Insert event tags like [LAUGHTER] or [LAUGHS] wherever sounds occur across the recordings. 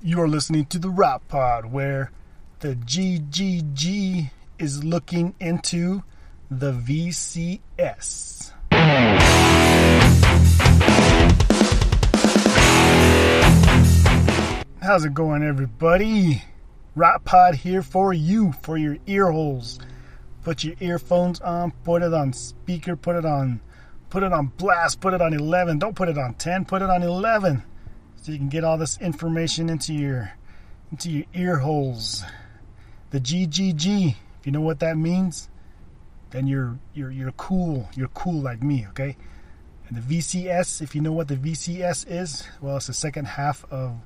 You're listening to the Rot Pod, where the GGG is looking into the VCS. How's it going, everybody? Rot Pod here for you, for your ear holes. Put your earphones on, put it on speaker, put it on, put it on blast, put it on 11. Don't put it on 10, put it on 11 so you can get all this information into your into your ear holes. The GGG, if you know what that means, then you're you're you're cool. You're cool like me, okay? And the VCS, if you know what the VCS is, well, it's the second half of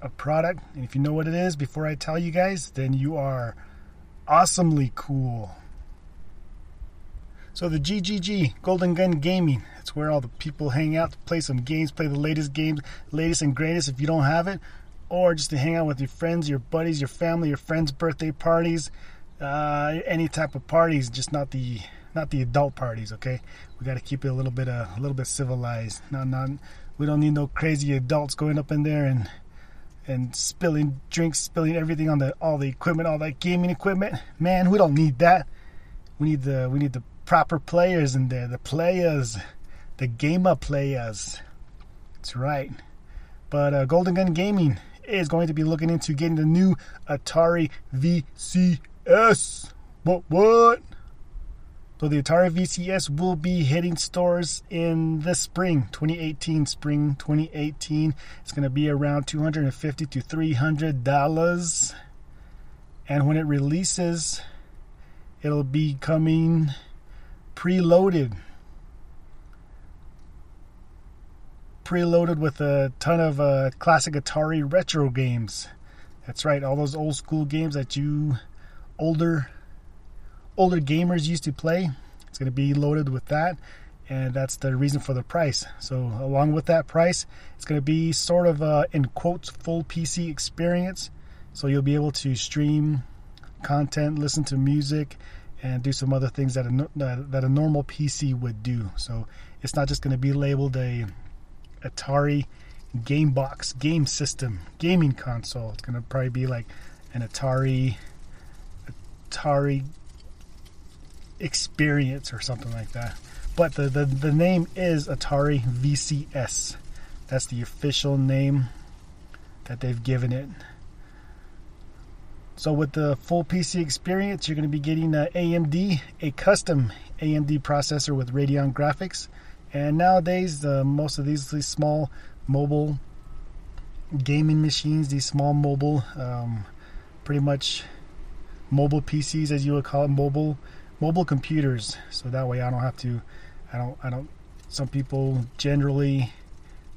a product. And if you know what it is before I tell you guys, then you are awesomely cool. So the GGG, Golden Gun Gaming, it's where all the people hang out to play some games, play the latest games, latest and greatest if you don't have it, or just to hang out with your friends, your buddies, your family, your friends' birthday parties, uh, any type of parties, just not the not the adult parties. Okay, we got to keep it a little bit uh, a little bit civilized. Not not we don't need no crazy adults going up in there and and spilling drinks, spilling everything on the all the equipment, all that gaming equipment. Man, we don't need that. We need the we need the proper players in there. The players, the gamer players. That's right. But uh, Golden Gun Gaming is going to be looking into getting the new Atari VCS. What? What? So the Atari VCS will be hitting stores in the spring, 2018, spring 2018. It's going to be around 250 to 300 dollars. And when it releases, it'll be coming preloaded. Preloaded with a ton of uh, classic Atari retro games. That's right, all those old school games that you older older gamers used to play. It's going to be loaded with that, and that's the reason for the price. So, along with that price, it's going to be sort of a, in quotes full PC experience. So you'll be able to stream content, listen to music, and do some other things that a, that a normal PC would do. So it's not just going to be labeled a Atari game box game system gaming console. It's going to probably be like an Atari Atari experience or something like that. But the, the, the name is Atari VCS. That's the official name that they've given it. So with the full PC experience, you're going to be getting a AMD, a custom AMD processor with Radeon graphics. And nowadays, uh, most of these, these small mobile gaming machines, these small mobile, um, pretty much mobile PCs, as you would call it, mobile mobile computers. So that way, I don't have to. I don't. I don't. Some people generally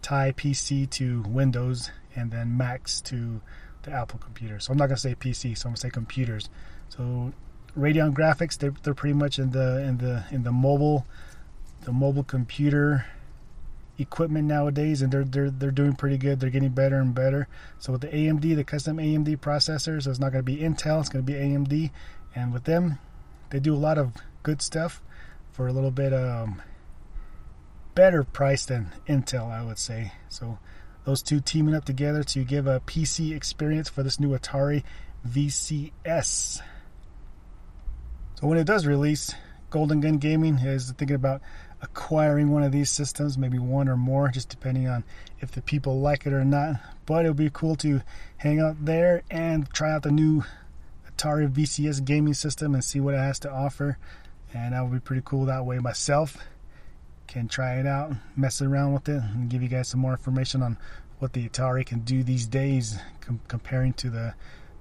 tie PC to Windows and then Macs to the Apple computer. So I'm not gonna say PC, so I'm gonna say computers. So Radeon graphics, they're, they're pretty much in the in the in the mobile the mobile computer equipment nowadays, and they're they're they're doing pretty good. They're getting better and better. So with the AMD, the custom AMD processors, so it's not gonna be Intel, it's gonna be AMD, and with them, they do a lot of good stuff for a little bit um, better price than Intel, I would say. So those two teaming up together to give a PC experience for this new Atari VCS. So when it does release, Golden Gun Gaming is thinking about acquiring one of these systems, maybe one or more, just depending on if the people like it or not. But it'll be cool to hang out there and try out the new Atari VCS gaming system and see what it has to offer. And that would be pretty cool that way myself can try it out, mess around with it, and give you guys some more information on what the Atari can do these days, com- comparing to the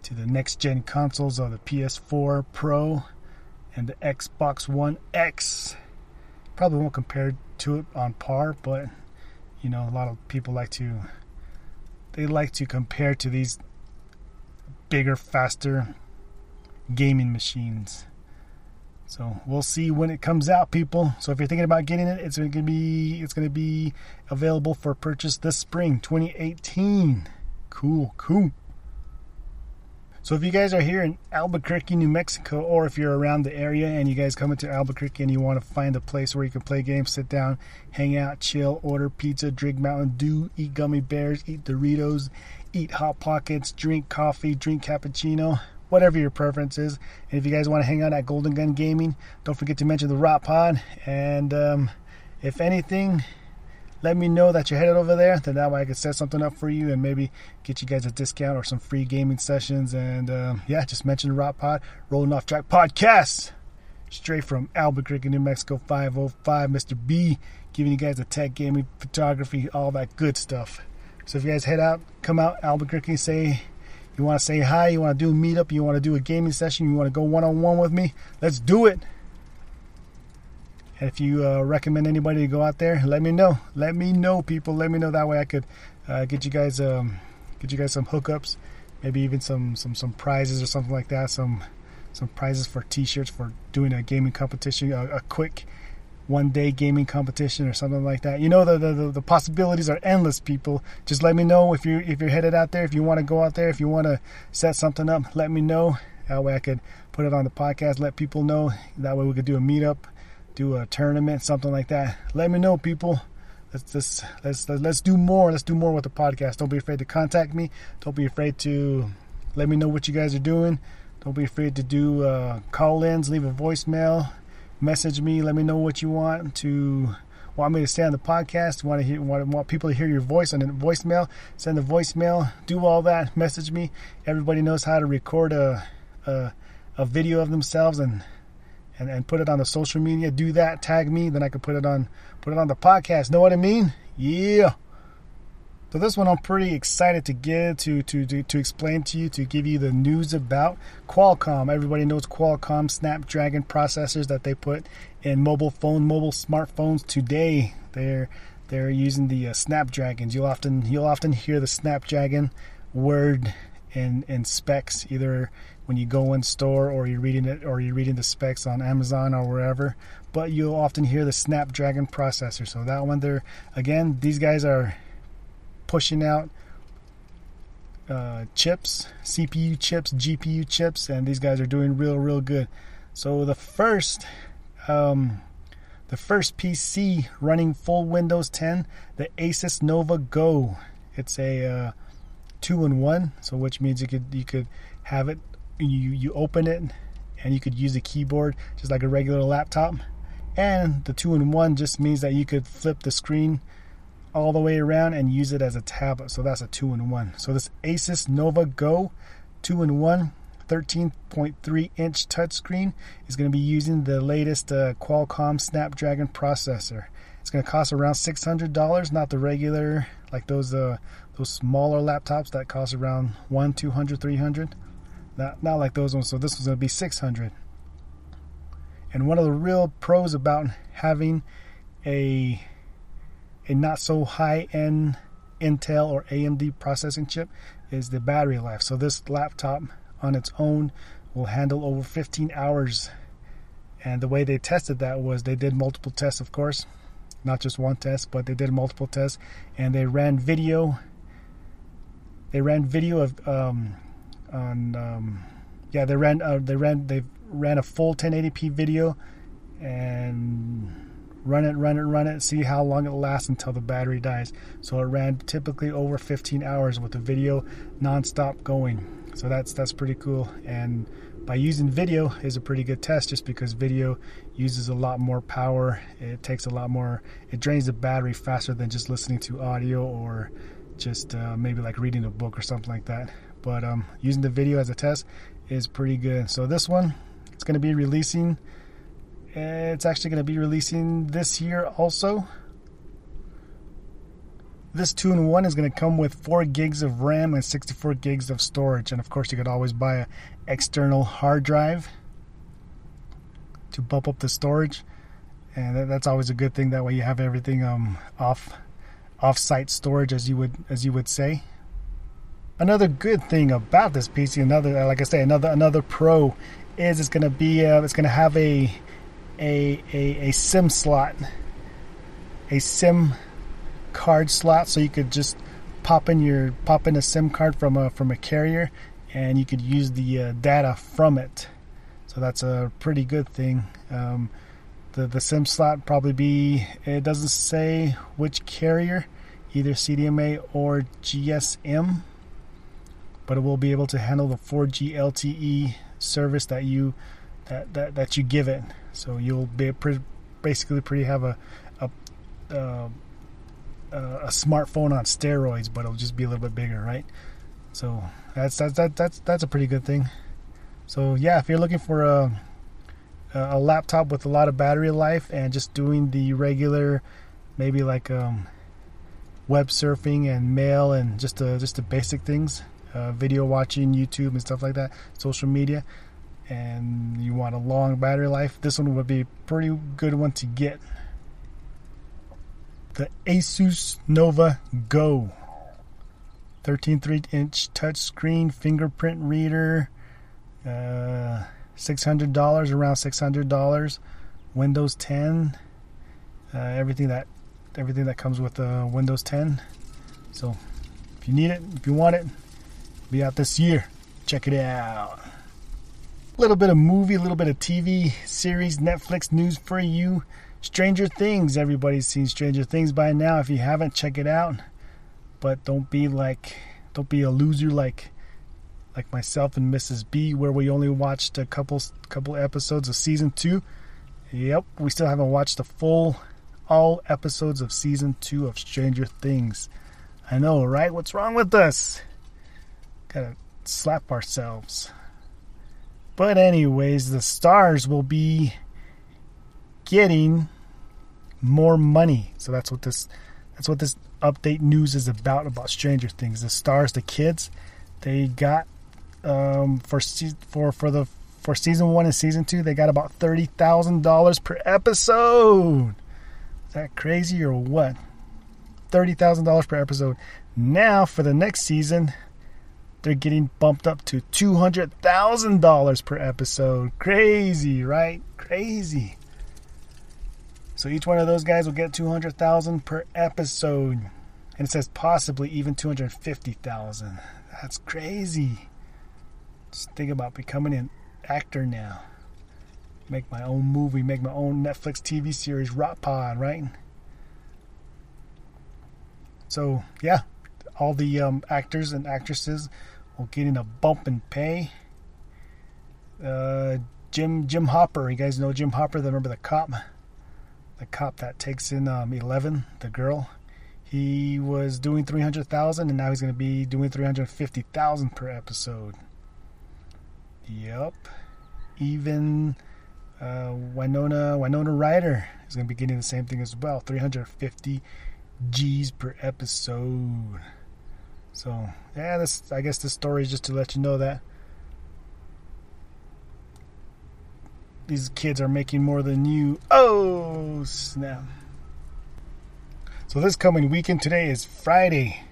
to the next gen consoles of the PS4 Pro and the Xbox One X. Probably won't compare to it on par, but you know, a lot of people like to they like to compare to these bigger, faster gaming machines. So we'll see when it comes out, people. So if you're thinking about getting it, it's going to be it's going to be available for purchase this spring, 2018. Cool, cool. So if you guys are here in Albuquerque, New Mexico, or if you're around the area and you guys come into Albuquerque and you want to find a place where you can play games, sit down, hang out, chill, order pizza, drink Mountain Dew, eat gummy bears, eat Doritos, eat Hot Pockets, drink coffee, drink cappuccino, whatever your preference is. And if you guys want to hang out at Golden Gun Gaming, don't forget to mention the Rot Pod. And um, if anything, let me know that you're headed over there. Then that way I can set something up for you and maybe get you guys a discount or some free gaming sessions. And um, yeah, just mention the Rot Pod, Rolling Off Track Podcast, straight from Albuquerque, New Mexico 505. Mr. B giving you guys the tech, gaming, photography, all that good stuff. So if you guys head out, come out Albuquerque, say you want to say hi, you want to do a meetup, you want to do a gaming session, you want to go one on one with me, let's do it. And if you uh, recommend anybody to go out there, let me know. Let me know, people. Let me know that way I could uh, get you guys um, get you guys some hookups, maybe even some some some prizes or something like that. Some some prizes for T-shirts for doing a gaming competition, a, a quick one day gaming competition or something like that. You know the, the the possibilities are endless, people. Just let me know if you if you're headed out there, if you want to go out there, if you want to set something up, let me know. That way I could put it on the podcast, let people know. That way we could do a meetup do a tournament, something like that. Let me know, people. Let's just let's let's do more. Let's do more with the podcast. Don't be afraid to contact me. Don't be afraid to let me know what you guys are doing. Don't be afraid to do uh, call-ins, leave a voicemail, message me. Let me know what you want to want me to say on the podcast. Want to hear want, want people to hear your voice on a voicemail. Send a voicemail. Do all that. Message me. Everybody knows how to record a a, a video of themselves and and, and put it on the social media. Do that, tag me, then I can put it on put it on the podcast. Know what I mean? Yeah. So this one I'm pretty excited to get to, to to to explain to you to give you the news about Qualcomm. Everybody knows Qualcomm Snapdragon processors that they put in mobile phone, mobile smartphones today. They're they're using the uh, Snapdragons. You'll often you'll often hear the Snapdragon word in in specs either when you go in store or you're reading it or you're reading the specs on Amazon or wherever. But you'll often hear the Snapdragon processor. So that one there again, these guys are pushing out uh, chips, CPU chips, GPU chips, and these guys are doing real, real good. So the first, um, the first PC running full Windows 10, the Asus Nova Go. It's a uh, two-in-one, so which means you could you could have it you you open it and you could use a keyboard just like a regular laptop and the two-in-one just means that you could flip the screen all the way around and use it as a tablet so that's a two-in-one so this asus nova go two-in-one 13.3 inch touchscreen is going to be using the latest uh, qualcomm snapdragon processor it's going to cost around $600 not the regular like those uh, those smaller laptops that cost around one 200 300 not, not like those ones. So this one's going to be 600. And one of the real pros about having a a not so high end Intel or AMD processing chip is the battery life. So this laptop on its own will handle over 15 hours. And the way they tested that was they did multiple tests, of course, not just one test, but they did multiple tests, and they ran video. They ran video of um, on um, yeah they ran uh, they ran they ran a full 1080p video and run it run it run it see how long it lasts until the battery dies so it ran typically over 15 hours with the video non-stop going so that's that's pretty cool and by using video is a pretty good test just because video uses a lot more power it takes a lot more it drains the battery faster than just listening to audio or just uh, maybe like reading a book or something like that but um, using the video as a test is pretty good. So this one, it's going to be releasing. It's actually going to be releasing this year also. This two-in-one is going to come with 4 gigs of RAM and 64 gigs of storage. And of course, you could always buy an external hard drive to bump up the storage. And that's always a good thing. That way you have everything um, off off-site storage, as you would as you would say another good thing about this PC, another like I say, another another pro is it's going to be uh, it's going to have a, a a a SIM slot, a SIM card slot, so you could just pop in your pop in a SIM card from a from a carrier and you could use the uh, data from it. So that's a pretty good thing. Um, the the SIM slot probably be it doesn't say which carrier, either CDMA or GSM, but it will be able to handle the 4G LTE service that you that that, that you give it. So you'll be basically pretty have a a, uh, a smartphone on steroids, but it'll just be a little bit bigger, right? So that's that's that, that's that's a pretty good thing. So yeah, if you're looking for a a laptop with a lot of battery life and just doing the regular, maybe like um, web surfing and mail and just the just the basic things, uh, video watching, YouTube and stuff like that, social media, and you want a long battery life, this one would be a pretty good one to get. The Asus Nova Go. 13.3 inch touchscreen fingerprint reader. Uh, $600, around $600. Windows 10. Uh, everything that everything that comes with uh, Windows 10. So if you need it, if you want it, be out this year. Check it out. Little bit of movie, a little bit of TV series, Netflix news for you. Stranger Things. Everybody's seen Stranger Things by now. If you haven't, check it out. But don't be like, don't be a loser like, like myself and Mrs. B, where we only watched a couple, couple episodes of season two. Yep, we still haven't watched the full, all episodes of season two of Stranger Things. I know, right? What's wrong with us? Gotta slap ourselves. But anyways, the stars will be getting more money. So that's what this that's what this update news is about about Stranger Things. The stars, the kids, they got um, for for for the for season one and season two, they got about thirty thousand dollars per episode. Is that crazy or what? Thirty thousand dollars per episode. Now for the next season, they're getting bumped up to two hundred thousand dollars per episode. Crazy, right? Crazy. So each one of those guys will get 200,000 per episode. And it says possibly even 250,000. That's crazy. Just think about becoming an actor now. Make my own movie, make my own Netflix TV series, Rot Pod, right? So, yeah, all the um, actors and actresses will getting a bump in pay. Uh, Jim Jim Hopper, you guys know Jim Hopper, remember the cop? the cop that takes in um, Eleven, the girl. He was doing three hundred thousand, and now he's going to be doing three hundred fifty thousand per episode. Yep. Even uh, Winona Winona Ryder is going to be getting the same thing as well, three hundred fifty G's per episode. So yeah, this I guess this story is just to let you know that these kids are making more than you. Oh, snap. So, this coming weekend today is Friday.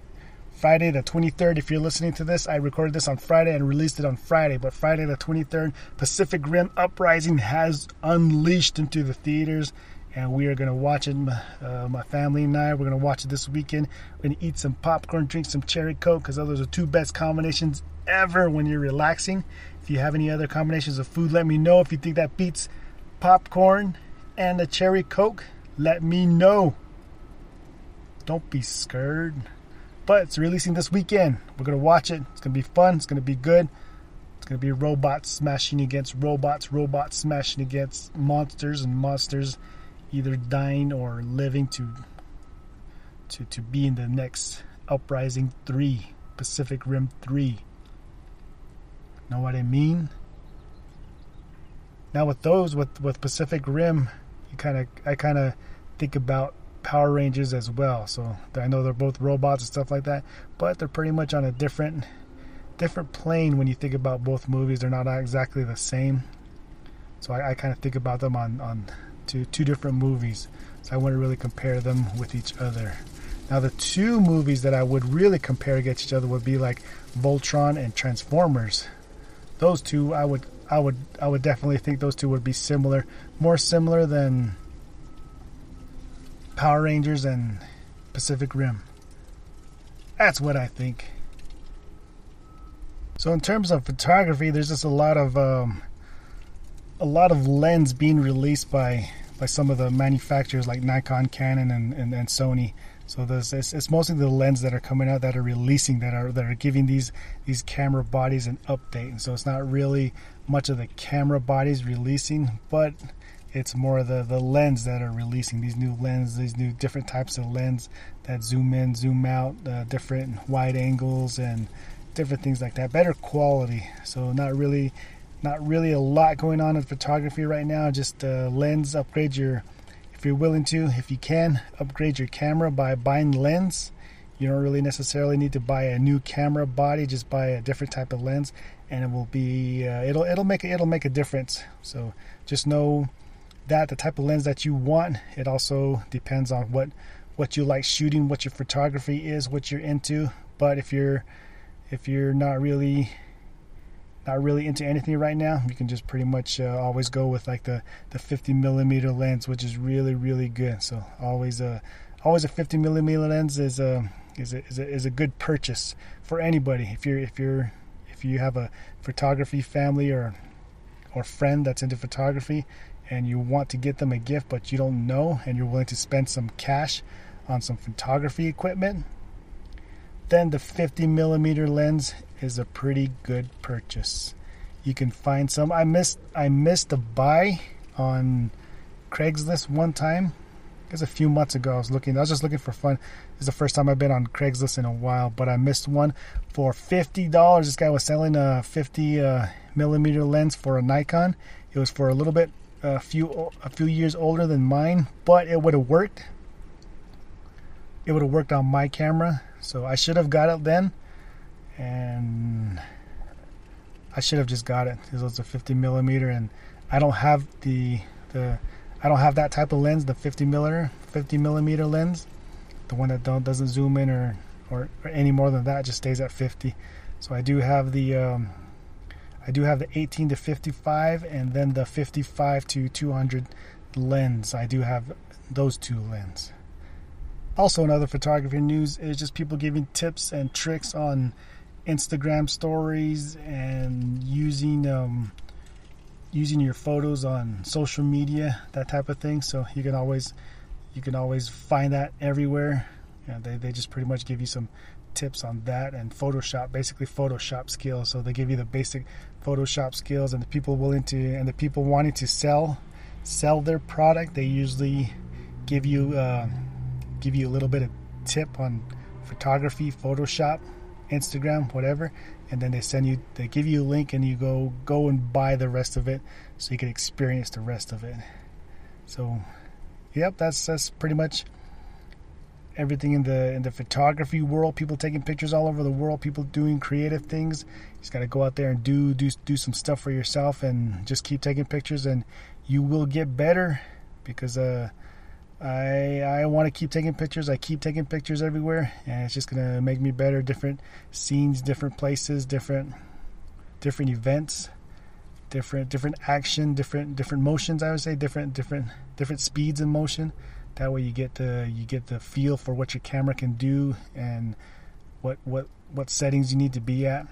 Friday the 23rd. If you're listening to this, I recorded this on Friday and released it on Friday. But Friday the 23rd, Pacific Rim Uprising has unleashed into the theaters. And we are going to watch it, uh, my family and I. We're going to watch it this weekend. We're going to eat some popcorn, drink some cherry coke, because those are the two best combinations ever when you're relaxing. If you have any other combinations of food, let me know. If you think that beats popcorn and a cherry coke, let me know. Don't be scared. But it's releasing this weekend. We're going to watch it. It's going to be fun. It's going to be good. It's going to be robots smashing against robots, robots smashing against monsters, and monsters either dying or living to to to be in the next Uprising 3, Pacific Rim 3. Know what I mean? Now with those with with Pacific Rim, you kind of I kind of think about Power Rangers as well. So I know they're both robots and stuff like that, but they're pretty much on a different different plane when you think about both movies. They're not exactly the same. So I, I kind of think about them on on two two different movies. So I wouldn't really compare them with each other. Now the two movies that I would really compare against each other would be like Voltron and Transformers those two I would I would I would definitely think those two would be similar, more similar than Power Rangers and Pacific Rim. That's what I think. So in terms of photography, there's just a lot of um, a lot of lens being released by by some of the manufacturers like Nikon, Canon, and, and, and Sony. So there's it's, it's, mostly the lens that are coming out that are releasing that are that are giving these these camera bodies an update. And so it's not really much of the camera bodies releasing, but it's more the the lens that are releasing these new lenses, these new different types of lens that zoom in, zoom out, uh, different wide angles and different things like that. Better quality. So not really not really a lot going on in photography right now. Just uh, lens upgrade your if you're willing to, if you can, upgrade your camera by buying lens. You don't really necessarily need to buy a new camera body. Just buy a different type of lens, and it will be uh, it'll it'll make it'll make a difference. So just know that the type of lens that you want. It also depends on what what you like shooting, what your photography is, what you're into. But if you're if you're not really not really into anything right now, you can just pretty much uh, always go with like the, the 50 millimeter lens, which is really really good. So always a always a 50 millimeter lens is a is a, is a, is a good purchase for anybody. If you're if you're if you have a photography family or or friend that's into photography and you want to get them a gift but you don't know and you're willing to spend some cash on some photography equipment, then the 50 millimeter lens is a pretty good purchase. You can find some. I missed I missed a buy on Craigslist one time. It was a few months ago. I was looking. I was just looking for fun. This is the first time I've been on Craigslist in a while, but I missed one for fifty dollars. This guy was selling a fifty uh, millimeter lens for a Nikon. It was for a little bit, a few a few years older than mine, but it would have worked. It would have worked on my camera, so I should have got it then and I should have just got it. This was a 50 millimeter, and I don't have the the I don't have that type of lens, the 50 millimeter 50 millimeter lens, the one that don't doesn't zoom in or, or, or any more than that, just stays at 50. So I do have the um, I do have the 18 to 55, and then the 55 to 200 lens. I do have those two lenses. Also, another photography news is just people giving tips and tricks on Instagram stories and using um, using your photos on social media, that type of thing. So you can always you can always find that everywhere. You know, they they just pretty much give you some tips on that and Photoshop, basically Photoshop skills. So they give you the basic Photoshop skills, and the people willing to and the people wanting to sell sell their product, they usually give you uh, give you a little bit of tip on photography, Photoshop Instagram, whatever, and then they send you, they give you a link, and you go go and buy the rest of it, so you can experience the rest of it. So, yep, that's that's pretty much everything in the in the photography world. People taking pictures all over the world. People doing creative things. You just got to go out there and do do do some stuff for yourself, and just keep taking pictures, and you will get better because uh I I want to keep taking pictures. I keep taking pictures everywhere, and it's just gonna make me better. Different scenes, different places, different different events, different different action, different different motions. I would say different different different speeds in motion. That way, you get the you get the feel for what your camera can do and what what what settings you need to be at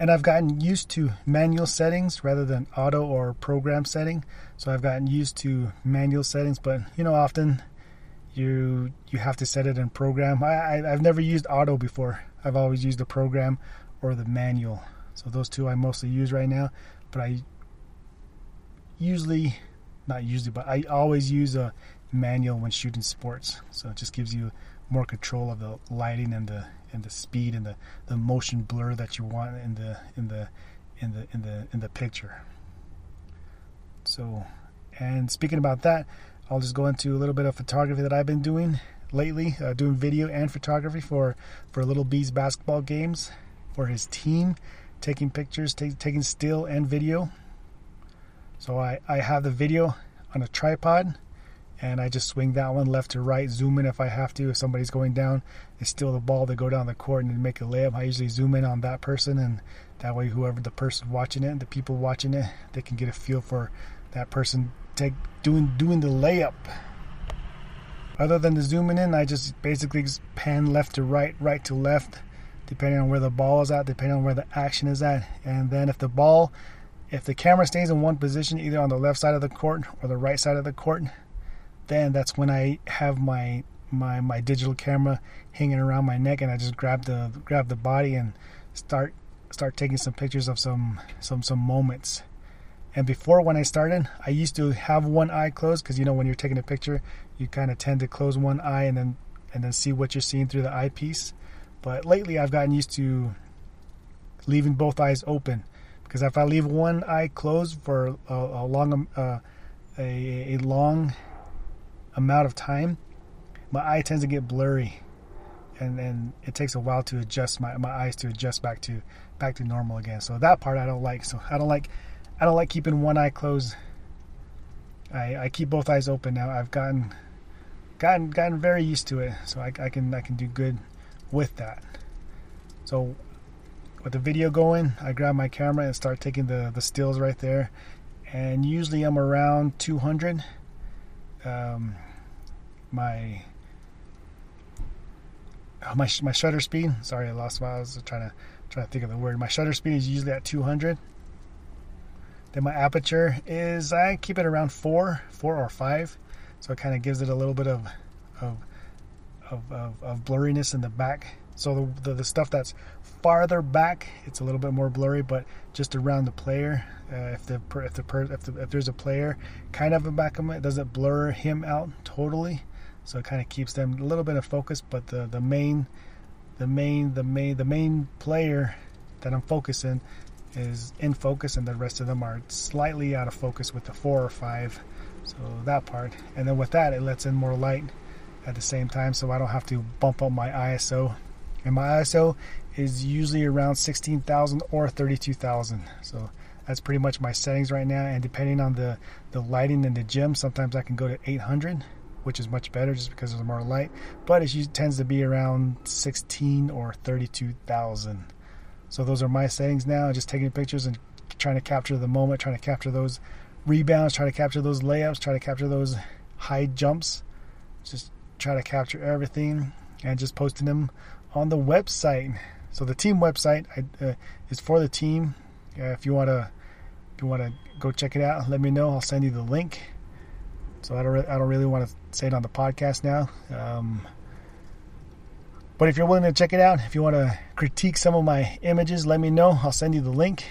and I've gotten used to manual settings rather than auto or program setting. So I've gotten used to manual settings, but you know, often you you have to set it in program. I, I have never used auto before. I've always used the program or the manual. So those two I mostly use right now, but I usually not usually, but I always use a manual when shooting sports. So it just gives you more control of the lighting and the and the speed and the, the motion blur that you want in the in the in the in the in the picture. So, and speaking about that, I'll just go into a little bit of photography that I've been doing lately, uh, doing video and photography for for Little B's basketball games for his team, taking pictures, t- taking still and video. So I I have the video on a tripod and I just swing that one left to right, zoom in if I have to. If somebody's going down, they steal the ball, they go down the court and make a layup. I usually zoom in on that person, and that way, whoever the person watching it, the people watching it, they can get a feel for that person take doing doing the layup. Other than the zooming in, I just basically just pan left to right, right to left, depending on where the ball is at, depending on where the action is at. And then if the ball, if the camera stays in one position, either on the left side of the court or the right side of the court, then that's when I have my my my digital camera hanging around my neck, and I just grab the grab the body and start start taking some pictures of some some some moments. And before when I started, I used to have one eye closed because you know when you're taking a picture, you kind of tend to close one eye and then and then see what you're seeing through the eyepiece. But lately, I've gotten used to leaving both eyes open because if I leave one eye closed for a, a long uh, a, a long amount of time, my eye tends to get blurry, and then it takes a while to adjust my, my eyes to adjust back to back to normal again. So that part I don't like. So I don't like I don't like keeping one eye closed. I, I keep both eyes open now. I've gotten gotten gotten very used to it, so I, I can I can do good with that. So with the video going, I grab my camera and start taking the the stills right there, and usually I'm around 200. Um, my oh, my my shutter speed. Sorry, I lost. My. I was trying to trying to think of the word. My shutter speed is usually at 200. Then my aperture is I keep it around four, four or five, so it kind of gives it a little bit of of of, of, of blurriness in the back. So the, the, the stuff that's farther back, it's a little bit more blurry, but just around the player, uh, if the if the, if the if there's a player kind of in back of it, doesn't blur him out totally. So it kind of keeps them a little bit of focus, but the the main the main the main the main player that I'm focusing is in focus, and the rest of them are slightly out of focus with the four or five. So that part, and then with that, it lets in more light at the same time, so I don't have to bump up my ISO. And my ISO is usually around 16,000 or 32,000. So that's pretty much my settings right now. And depending on the the lighting in the gym, sometimes I can go to 800 which is much better just because there's more light. But it tends to be around 16 or 32,000. So those are my settings now. Just taking pictures and trying to capture the moment, trying to capture those rebounds, trying to capture those layups, trying to capture those high jumps. Just try to capture everything and just posting them on the website. So the team website uh, is for the team. Uh, if you want to, if you want to go check it out, let me know. I'll send you the link. So I don't, re- I don't really want to say it on the podcast now. Um, but if you're willing to check it out, if you want to critique some of my images, let me know. I'll send you the link.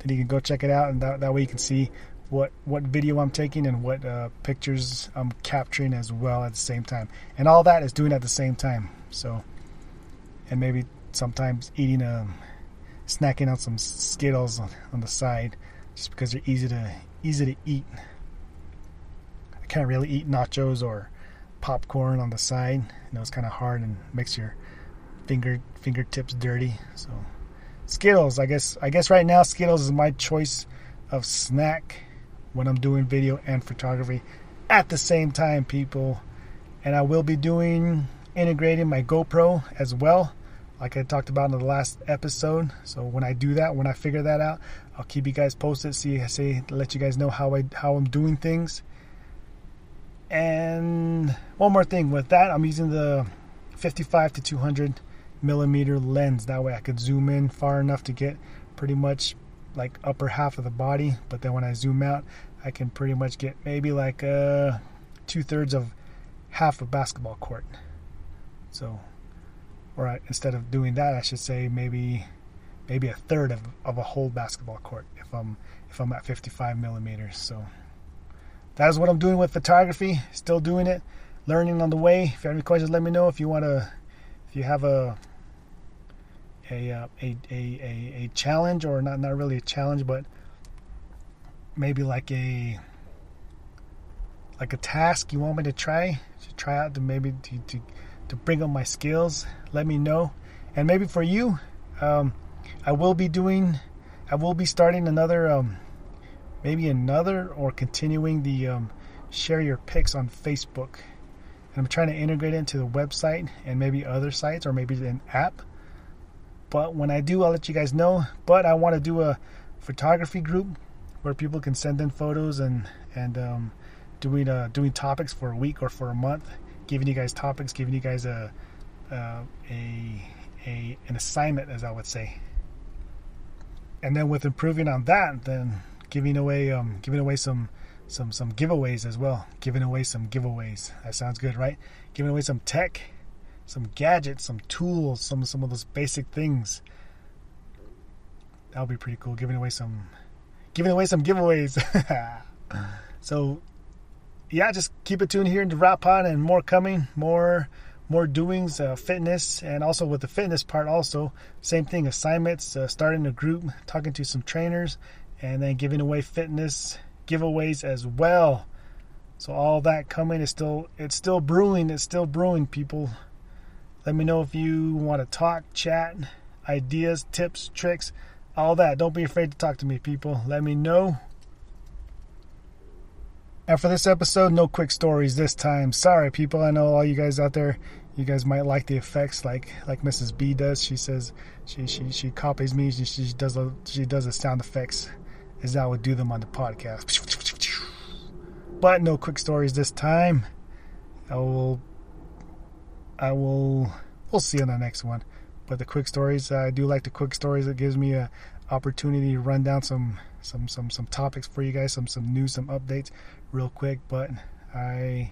Then you can go check it out, and that, that way you can see what what video I'm taking and what uh, pictures I'm capturing as well at the same time. And all that is doing at the same time. So, and maybe sometimes eating um, snacking on some Skittles on, on the side, just because they're easy to easy to eat I can't really eat nachos or popcorn on the side. You know, it's kind of hard and makes your finger fingertips dirty. So Skittles, I guess. I guess right now Skittles is my choice of snack when I'm doing video and photography at the same time, people. And I will be doing integrating my GoPro as well, like I talked about in the last episode. So when I do that, when I figure that out, I'll keep you guys posted. See, say, let you guys know how I how I'm doing things. And one more thing with that, I'm using the 55 to 200 millimeter lens. That way I could zoom in far enough to get pretty much like upper half of the body. But then when I zoom out, I can pretty much get maybe like uh, two thirds of half a basketball court. So, or I, instead of doing that, I should say maybe maybe a third of, of a whole basketball court if I'm if I'm at 55 millimeters. So that is what I'm doing with photography. Still doing it, learning on the way. If you have any questions, let me know. If you want to, if you have a a, uh, a a a a challenge or not not really a challenge, but maybe like a like a task you want me to try to try out to maybe to to, to bring up my skills. Let me know, and maybe for you, um, I will be doing. I will be starting another um, maybe another or continuing the um, share your pics on Facebook. And I'm trying to integrate it into the website and maybe other sites or maybe an app. But when I do, I'll let you guys know. But I want to do a photography group where people can send in photos and and um, doing uh, doing topics for a week or for a month, giving you guys topics, giving you guys a uh, a a an assignment, as I would say. And then with improving on that, then giving away um, giving away some some some giveaways as well. Giving away some giveaways. That sounds good, right? Giving away some tech, some gadgets, some tools, some some of those basic things. That would be pretty cool. Giving away some giving away some giveaways. [LAUGHS] so yeah, just keep it tuned here in the Rot Pod and more coming, more more doings, uh, fitness, and also with the fitness part, also same thing, assignments, uh, starting a group, talking to some trainers, and then giving away fitness giveaways as well. So all that coming is still it's still brewing, it's still brewing, people. Let me know if you want to talk, chat, ideas, tips, tricks, all that. Don't be afraid to talk to me, people. Let me know. And for this episode, no quick stories this time. Sorry, people. I know all you guys out there you guys might like the effects like like Mrs. B does. She says she she she copies me. She, she does a she does the sound effects as I would do them on the podcast. But no quick stories this time. I will I will we'll see on the next one. But the quick stories, I do like the quick stories. It gives me a opportunity to run down some some some some topics for you guys, some some news, some updates real quick. But I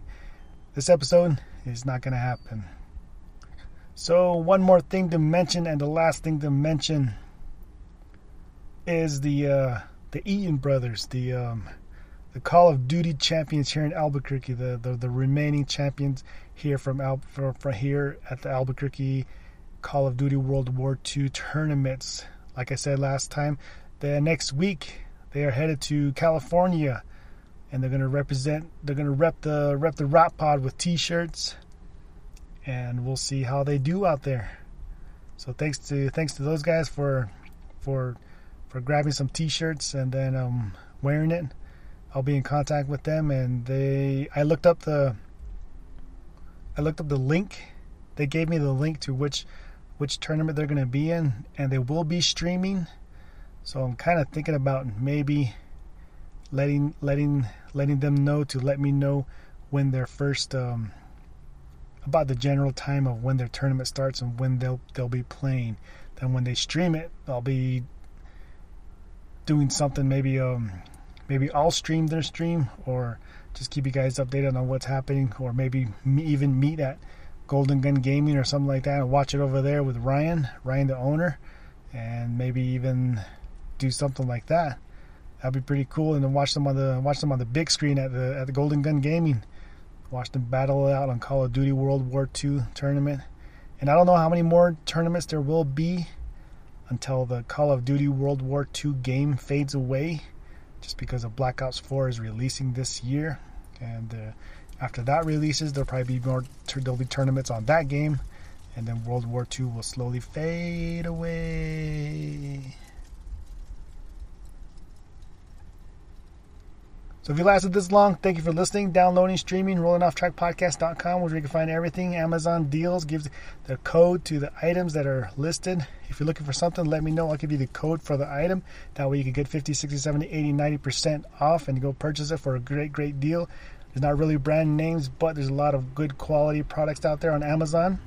this episode is not going to happen. So, one more thing to mention, and the last thing to mention is the uh, the Eaton brothers, the um, the Call of Duty champions here in Albuquerque, the the, the remaining champions here from Al from, from here at the Albuquerque Call of Duty World War II tournaments. Like I said last time, the next week they are headed to California and they're gonna represent. They're gonna rep the rep the Rot Pod with T-shirts, and we'll see how they do out there. So thanks to thanks to those guys for for for grabbing some T-shirts and then um, wearing it. I'll be in contact with them, and they. I looked up the. I looked up the link. They gave me the link to which which tournament they're going to be in, and they will be streaming. So I'm kind of thinking about maybe letting letting letting them know to let me know when their first um, about the general time of when their tournament starts and when they'll they'll be playing. Then when they stream it, I'll be doing something. Maybe um maybe I'll stream their stream or just keep you guys updated on what's happening, or maybe even meet at Golden Gun Gaming or something like that and watch it over there with Ryan, Ryan the owner, and maybe even do something like that. That'd be pretty cool, and then watch them on the watch them on the big screen at the at the Golden Gun Gaming. Watch them battle it out on Call of Duty World War II tournament. And I don't know how many more tournaments there will be until the Call of Duty World War II game fades away, just because of Black Ops 4 is releasing this year, and uh, after that releases, there'll probably be more. There'll be tournaments on that game, and then World War II will slowly fade away. So if you lasted this long, thank you for listening, downloading, streaming, rollingofftrackpodcast.com, where you can find everything. Amazon deals gives the code to the items that are listed. If you're looking for something, let me know. I'll give you the code for the item. That way you can get 50, 60, 70, 80, 90% off and go purchase it for a great, great deal. There's not really brand names, but there's a lot of good quality products out there on Amazon.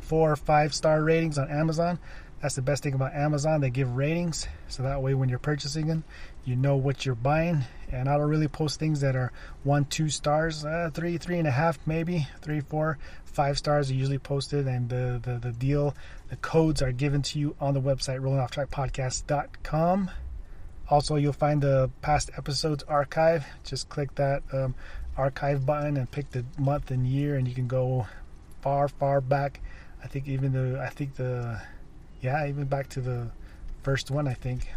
Four or five star ratings on Amazon. That's the best thing about Amazon. They give ratings, so that way when you're purchasing them, you know what you're buying. And I don't really post things that are one, two stars, uh, three, three and a half, maybe three, four, five stars are usually posted. And the, the, the deal, the codes are given to you on the website, rollingofftrackpodcast.com. Also, you'll find the past episodes archive. Just click that um, archive button and pick the month and year, and you can go far, far back. I think even the, I think the, yeah, even back to the first one, I think.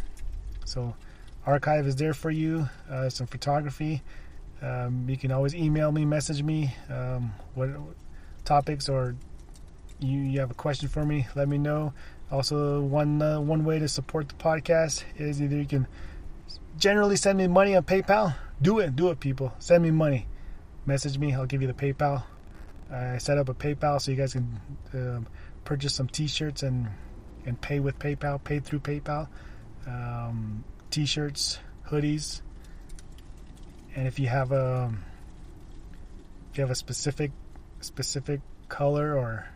So, archive is there for you. Uh, some photography. Um, you can always email me, message me, um, what topics or you, you have a question for me. Let me know. Also, one uh, one way to support the podcast is either you can generally send me money on PayPal. Do it, do it, people. Send me money. Message me. I'll give you the PayPal. I set up a PayPal so you guys can uh, purchase some T-shirts and and pay with PayPal, pay through PayPal. Um, t-shirts, hoodies, and if you have a if you have a specific specific color or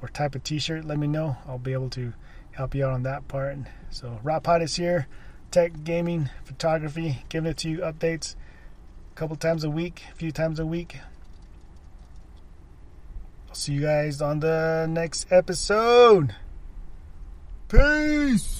or type of t-shirt, let me know. I'll be able to help you out on that part. So Rot Pod is here, tech, gaming, photography, giving it to you updates a couple times a week, a few times a week. I'll see you guys on the next episode. Peace.